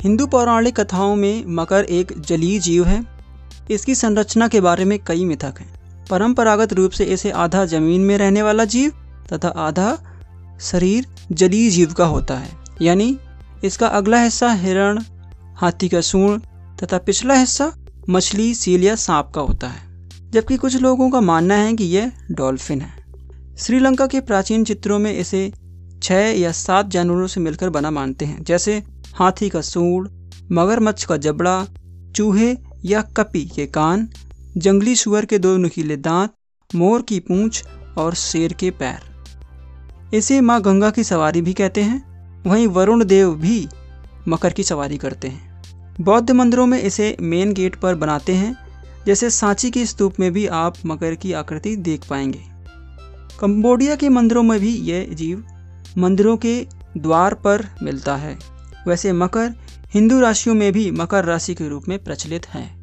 हिंदू पौराणिक कथाओं में मकर एक जलीय जीव है। इसकी संरचना के बारे में कई मिथक हैं। परंपरागत रूप से इसे आधा ज़मीन में रहने वाला जीव तथा आधा शरीर जलीय जीव का होता है। यानी इसका अगला हिस्सा हिरण, हाथी का सूर्ण तथा पिछला हिस्सा मछली, सील या सांप का होता है। जबकि कुछ लोगों का मानना है कि यह डॉल्फिन है। श्रीलंका के प्राचीन चित्रों में इसे छः या सात जानवरों से मिलकर बना मानते हैं। जैसे हाथी का सूढ़ मगरमच्छ का जबड़ा, चूहे या कपी के कान, जंगली सुअर के दो नुकीले दांत, मोर की पूंछ और शेर के पैर। इसे माँ गंगा की सवारी भी कहते हैं। वहीं वरुण देव भी मकर की सवारी करते हैं। बौद्ध मंदिरों में इसे मेन गेट पर बनाते हैं, जैसे सांची के स्तूप में भी आप मकर की आकृति देख पाएँगे। कंबोडिया के मंदिरों में भी यह जीव मंदिरों के द्वार पर मिलता है। वैसे मकर हिंदू राशियों में भी मकर राशि के रूप में प्रचलित है।